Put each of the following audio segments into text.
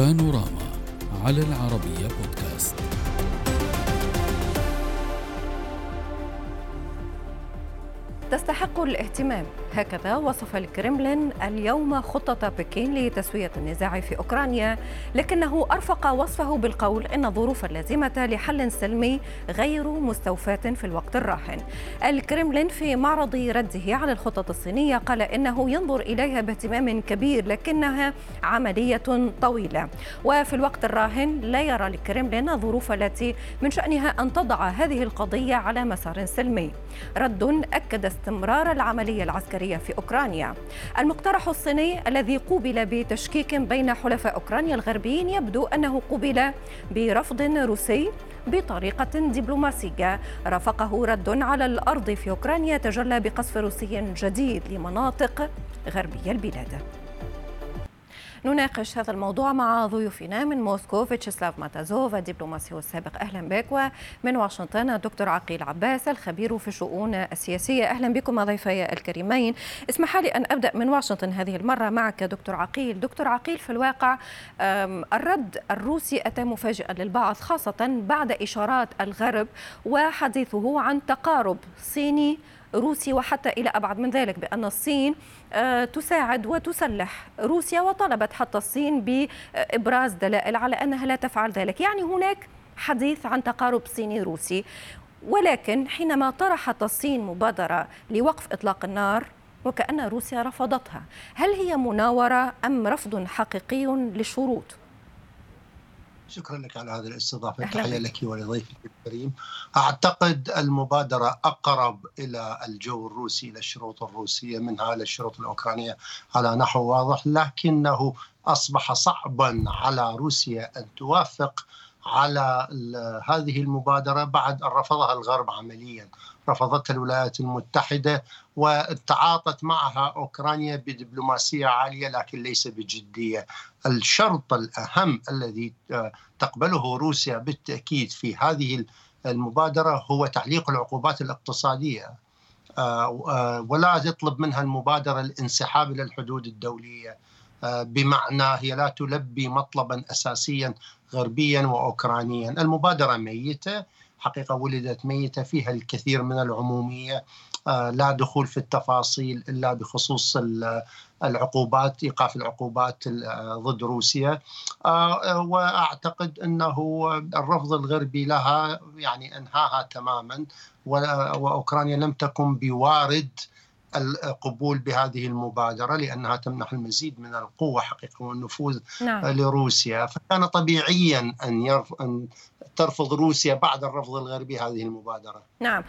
بانوراما على العربية بودكاست. تستحق الاهتمام. هكذا وصف الكرملين اليوم خطة بكين لتسوية النزاع في أوكرانيا لكنه أرفق وصفه بالقول إن الظروف اللازمة لحل سلمي غير مستوفاة في الوقت الراهن. الكرملين في معرض رده على الخطط الصينية قال إنه ينظر إليها باهتمام كبير لكنها عملية طويلة. وفي الوقت الراهن لا يرى الكرملين الظروف التي من شأنها أن تضع هذه القضية على مسار سلمي. رد أكد استمرار العملية العسكرية في أوكرانيا. المقترح الصيني الذي قوبل بتشكيك بين حلفاء أوكرانيا الغربيين يبدو أنه قوبل برفض روسي بطريقة دبلوماسية. رافقه رد على الأرض في أوكرانيا تجلى بقصف روسي جديد لمناطق غربية البلاد. نناقش هذا الموضوع مع ضيوفنا من موسكو فيتشسلاف ماتازوف الدبلوماسي السابق. أهلا بك. ومن واشنطن الدكتور عقيل عباس الخبير في الشؤون السياسية. أهلا بكم ضيفي الكريمين. اسمح لي أن أبدأ من واشنطن هذه المرة معك دكتور عقيل. دكتور عقيل في الواقع الرد الروسي أتى مفاجئا للبعض خاصة بعد إشارات الغرب وحديثه عن تقارب صيني روسي وحتى إلى أبعد من ذلك بأن الصين آه، تساعد وتسلح روسيا وطلبت حتى الصين بإبراز دلائل على أنها لا تفعل ذلك يعني هناك حديث عن تقارب صيني روسي ولكن حينما طرحت الصين مبادرة لوقف إطلاق النار وكأن روسيا رفضتها هل هي مناورة أم رفض حقيقي للشروط؟ شكرا لك على هذه الاستضافة. تحية لك ولضيفك الكريم. أعتقد المبادرة أقرب إلى الجو الروسي إلى الشروط الروسية منها إلى الشروط الأوكرانية على نحو واضح لكنه أصبح صعبا على روسيا أن توافق على هذه المبادرة بعد أن رفضها الغرب عمليا رفضتها الولايات المتحدة وتعاطت معها أوكرانيا بدبلوماسية عالية لكن ليس بجدية. الشرط الأهم الذي آه، تقبله روسيا بالتأكيد في هذه المبادرة هو تعليق العقوبات الاقتصادية. آه، آه، ولا تطلب منها المبادرة الانسحاب إلى الحدود الدولية بمعنى هي لا تلبي مطلبا اساسيا غربيا واوكرانيا، المبادرة ميتة حقيقة ولدت ميتة فيها الكثير من العمومية. آه، لا دخول في التفاصيل إلا بخصوص العقوبات إيقاف العقوبات آه، ضد روسيا. آه، وأعتقد أنه الرفض الغربي لها يعني أنهاها تماما. وأوكرانيا لم تكن بوارد القبول بهذه المبادرة لأنها تمنح المزيد من القوة حقيقة والنفوذ نعم. لروسيا فكان طبيعيا أن يرف... أن ترفض روسيا بعد الرفض الغربي هذه المبادرة. نعم.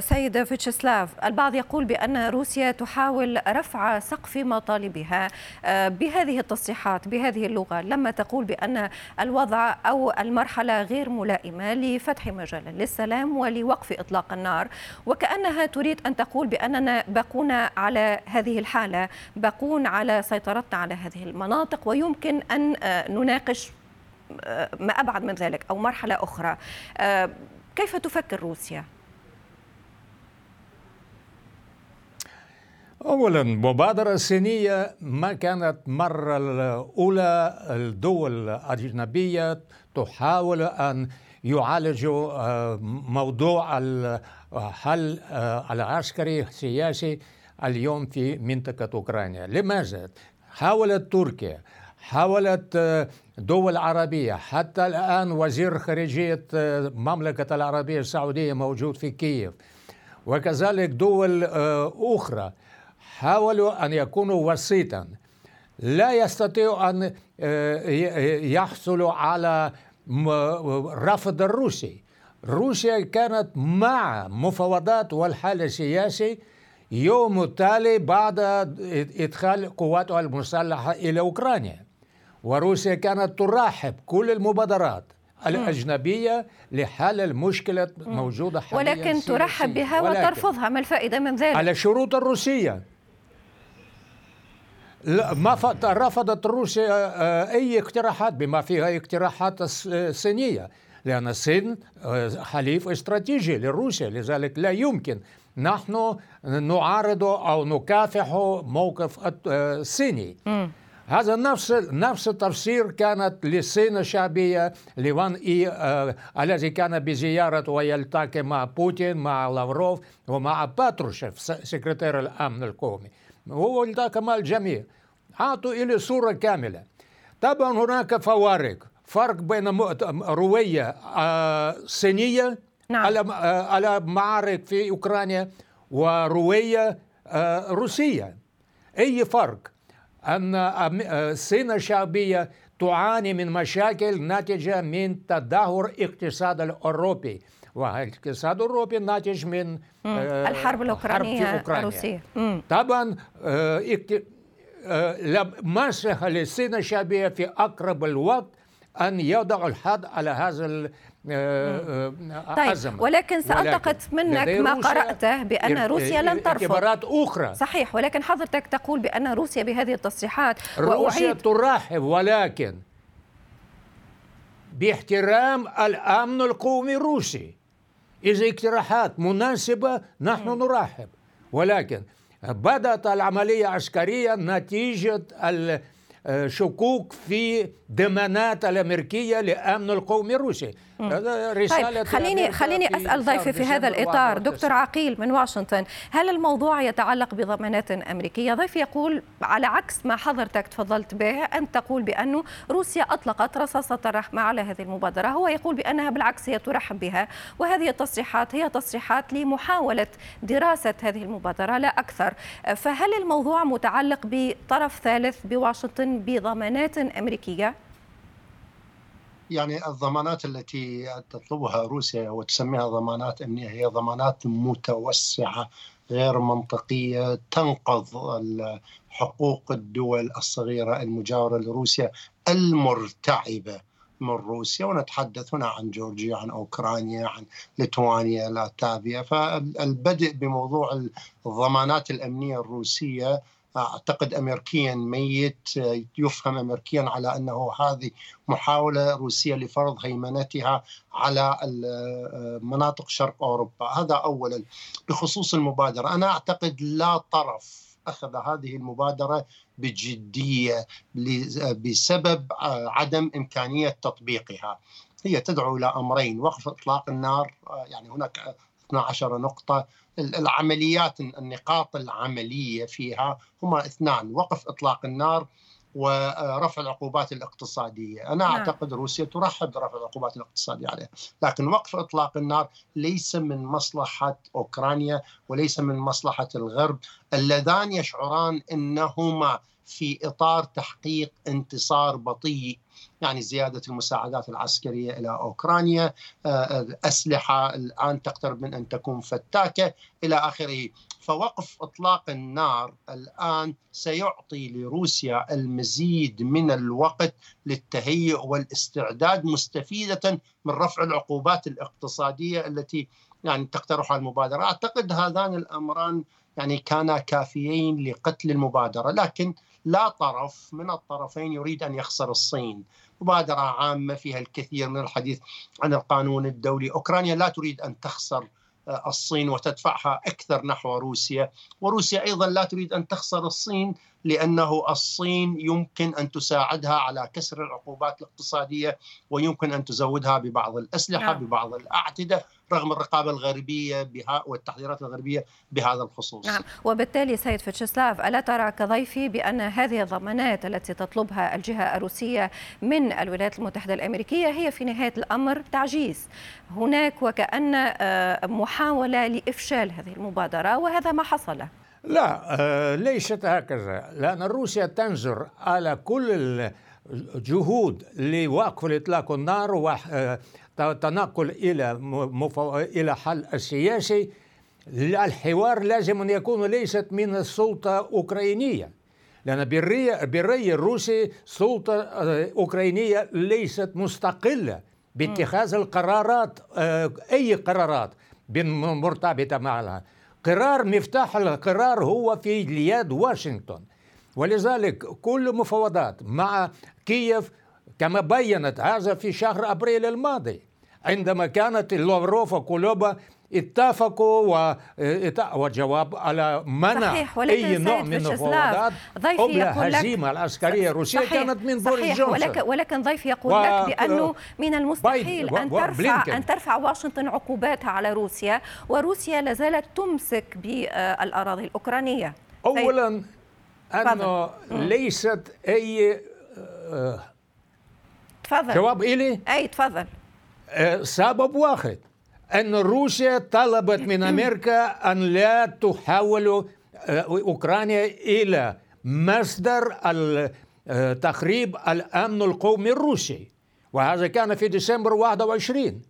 سيد فيتشسلاف البعض يقول بأن روسيا تحاول رفع سقف مطالبها بهذه التصريحات بهذه اللغة. لما تقول بأن الوضع أو المرحلة غير ملائمة لفتح مجال للسلام ولوقف إطلاق النار وكأنها تريد أن تقول بأننا باقون على هذه الحالة باقون على سيطرتنا على هذه المناطق ويمكن أن نناقش ما أبعد من ذلك أو مرحلة أخرى آه، كيف تفكر روسيا؟ أولا مبادرة صينية ما كانت مرة الأولى الدول الأجنبية تحاول أن يعالجوا آه، موضوع الحل آه، العسكري السياسي اليوم في منطقة أوكرانيا لماذا؟ حاولت تركيا حاولت آه، دول عربية حتى الآن وزير خارجية المملكة آه، العربية السعودية موجود في كييف. وكذلك دول آه، أخرى حاولوا أن يكونوا وسيطا. لا يستطيعوا أن يحصلوا على رفض الروسي. روسيا كانت مع مفاوضات والحل السياسي يوم التالي بعد إدخال قواتها المسلحة إلى أوكرانيا. وروسيا كانت ترحب كل المبادرات الأجنبية لحل المشكلة موجودة حاليا ولكن ترحب بها وترفضها ما الفائدة من ذلك؟ على الشروط الروسية. لا ما رفضت روسيا آه، أي اقتراحات بما فيها اقتراحات الصينية لأن الصين آه، حليف استراتيجي لروسيا لذلك لا يمكن نحن نعارض أو نكافح موقف الصيني هذا نفس نفس التفسير كانت للصين الشعبية لوانغ يي آه الذي كان بزيارة ويلتقي مع بوتين مع لافروف ومع باتروشيف سكرتير الأمن القومي. هو التقى مع الجميع. أعطوا إلى صورة كاملة. طبعا هناك فوارق. فرق بين رؤية آه صينية نعم. على آه على معارك في أوكرانيا ورؤية آه روسية. أي فرق؟ أن الصين الشعبية تعاني من مشاكل ناتجة من تدهور اقتصاد الأوروبي. والاقتصاد الأوروبي ناتج من الحرب الأوكرانية الروسية. طبعا مسح للصين الشعبية في أقرب الوقت أن يضع الحد على هذا طيب ولكن سألتقط منك ما قرأته بأن روسيا لن ترفض. اعتبارات أخرى. صحيح ولكن حضرتك تقول بأن روسيا بهذه التصريحات روسيا ترحب ولكن باحترام الأمن القومي الروسي. إذا اقتراحات مناسبة نحن نرحب. ولكن بدأت العملية عسكرية نتيجة شكوك في ضمانات الأمريكية لأمن القومي الروسي. هذا رسالة طيب خليني خليني أسأل ضيفي في هذا الإطار. دكتور عقيل من واشنطن هل الموضوع يتعلق بضمانات أمريكية؟ ضيفي يقول على عكس ما حضرتك تفضلت به ان تقول بانه روسيا أطلقت رصاصة الرحمة على هذه المبادرة. هو يقول بأنها بالعكس هي ترحب بها وهذه التصريحات هي تصريحات لمحاولة دراسة هذه المبادرة لا أكثر. فهل الموضوع متعلق بطرف ثالث بواشنطن بضمانات أمريكية؟ يعني الضمانات التي تطلبها روسيا وتسميها ضمانات أمنية هي ضمانات متوسعة غير منطقية تنقض حقوق الدول الصغيرة المجاورة لروسيا المرتعبة من روسيا. ونتحدث هنا عن جورجيا عن أوكرانيا عن ليتوانيا لاتافيا. فالبدء بموضوع الضمانات الأمنية الروسية أعتقد امريكيا ميت يفهم امريكيا على أنه هذه محاولة روسية لفرض هيمنتها على مناطق شرق أوروبا، هذا اولا بخصوص المبادرة، أنا أعتقد لا طرف أخذ هذه المبادرة بجدية بسبب عدم إمكانية تطبيقها. هي تدعو إلى أمرين، وقف إطلاق النار يعني هناك 12 نقطة. العمليات النقاط العملية فيها هما اثنان وقف إطلاق النار ورفع العقوبات الاقتصادية، أنا نعم. أعتقد روسيا ترحب برفع العقوبات الاقتصادية عليها، لكن وقف إطلاق النار ليس من مصلحة أوكرانيا وليس من مصلحة الغرب. اللذان يشعران إنهما في إطار تحقيق انتصار بطيء يعني زيادة المساعدات العسكرية إلى أوكرانيا الأسلحة الآن تقترب من أن تكون فتاكة إلى آخره. فوقف إطلاق النار الآن سيعطي لروسيا المزيد من الوقت للتهيئ والاستعداد مستفيدة من رفع العقوبات الاقتصادية التي يعني تقترحها المبادرة. أعتقد هذان الأمران يعني كانا كافيين لقتل المبادرة لكن لا طرف من الطرفين يريد أن يخسر الصين. مبادرة عامة فيها الكثير من الحديث عن القانون الدولي. أوكرانيا لا تريد أن تخسر الصين وتدفعها أكثر نحو روسيا. وروسيا أيضا لا تريد أن تخسر الصين. لأنه الصين يمكن أن تساعدها على كسر العقوبات الاقتصادية ويمكن أن تزودها ببعض الأسلحة نعم. ببعض الأعتدة رغم الرقابة الغربية بها والتحذيرات الغربية بهذا الخصوص. نعم وبالتالي سيد فيتشسلاف ألا ترى كضيفي بأن هذه الضمانات التي تطلبها الجهة الروسية من الولايات المتحدة الأمريكية هي في نهاية الأمر تعجيز. هناك وكأن محاولة لإفشال هذه المبادرة وهذا ما حصل. لا ليست هكذا. لأن روسيا تنظر على كل الجهود لوقف الإطلاق النار والتنقل إلى إلى حل السياسي. الحوار لازم أن يكون ليست من السلطة الأوكرانية لأن بالرأي, بالرأي الروسي سلطة أوكرانية ليست مستقلة باتخاذ القرارات أي قرارات مرتبطة معها. قرار مفتاح القرار هو في يد واشنطن. ولذلك كل مفاوضات مع كييف كما بينت هذا في شهر أبريل الماضي عندما كانت لوفروف وكولوبا اتفقوا وجواب على منع صحيح أي نوع من المفاوضات قبل هزيمة العسكرية الروسية كانت من بوريس جونسون ولكن, ولكن ضيفي يقول و... لك بأنه من المستحيل أن ترفع أن ترفع واشنطن عقوباتها على روسيا وروسيا لا زالت تمسك بالأراضي الأوكرانية. اولا أنه ليست أي تفضل. جواب إلي؟ أي تفضل. سبب واحد. أن روسيا طلبت من أمريكا أن لا تحول أوكرانيا إلى مصدر تخريب الأمن القومي الروسي. وهذا كان في ديسمبر 21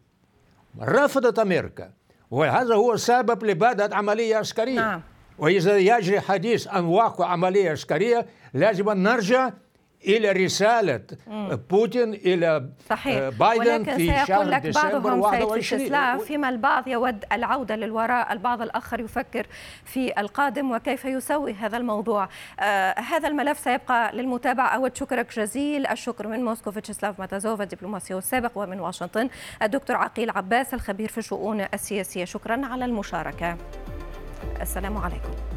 رفضت أمريكا. وهذا هو السبب لبدء عملية عسكرية. نعم. وإذا يجري حديث عن وقع عملية عسكرية لازم نرجع إلى رسالة بوتين إلى صحيح. بايدن في شهر لك ديسمبر بعضهم 21 فيما البعض يود العودة للوراء البعض الآخر يفكر في القادم وكيف يسوي هذا الموضوع. آه هذا الملف سيبقى للمتابعة. أود شكرك جزيل. الشكر من موسكو فيتشسلاف ماتازوف الدبلوماسي السابق ومن واشنطن الدكتور عقيل عباس الخبير في الشؤون السياسية. شكرا على المشاركة. السلام عليكم.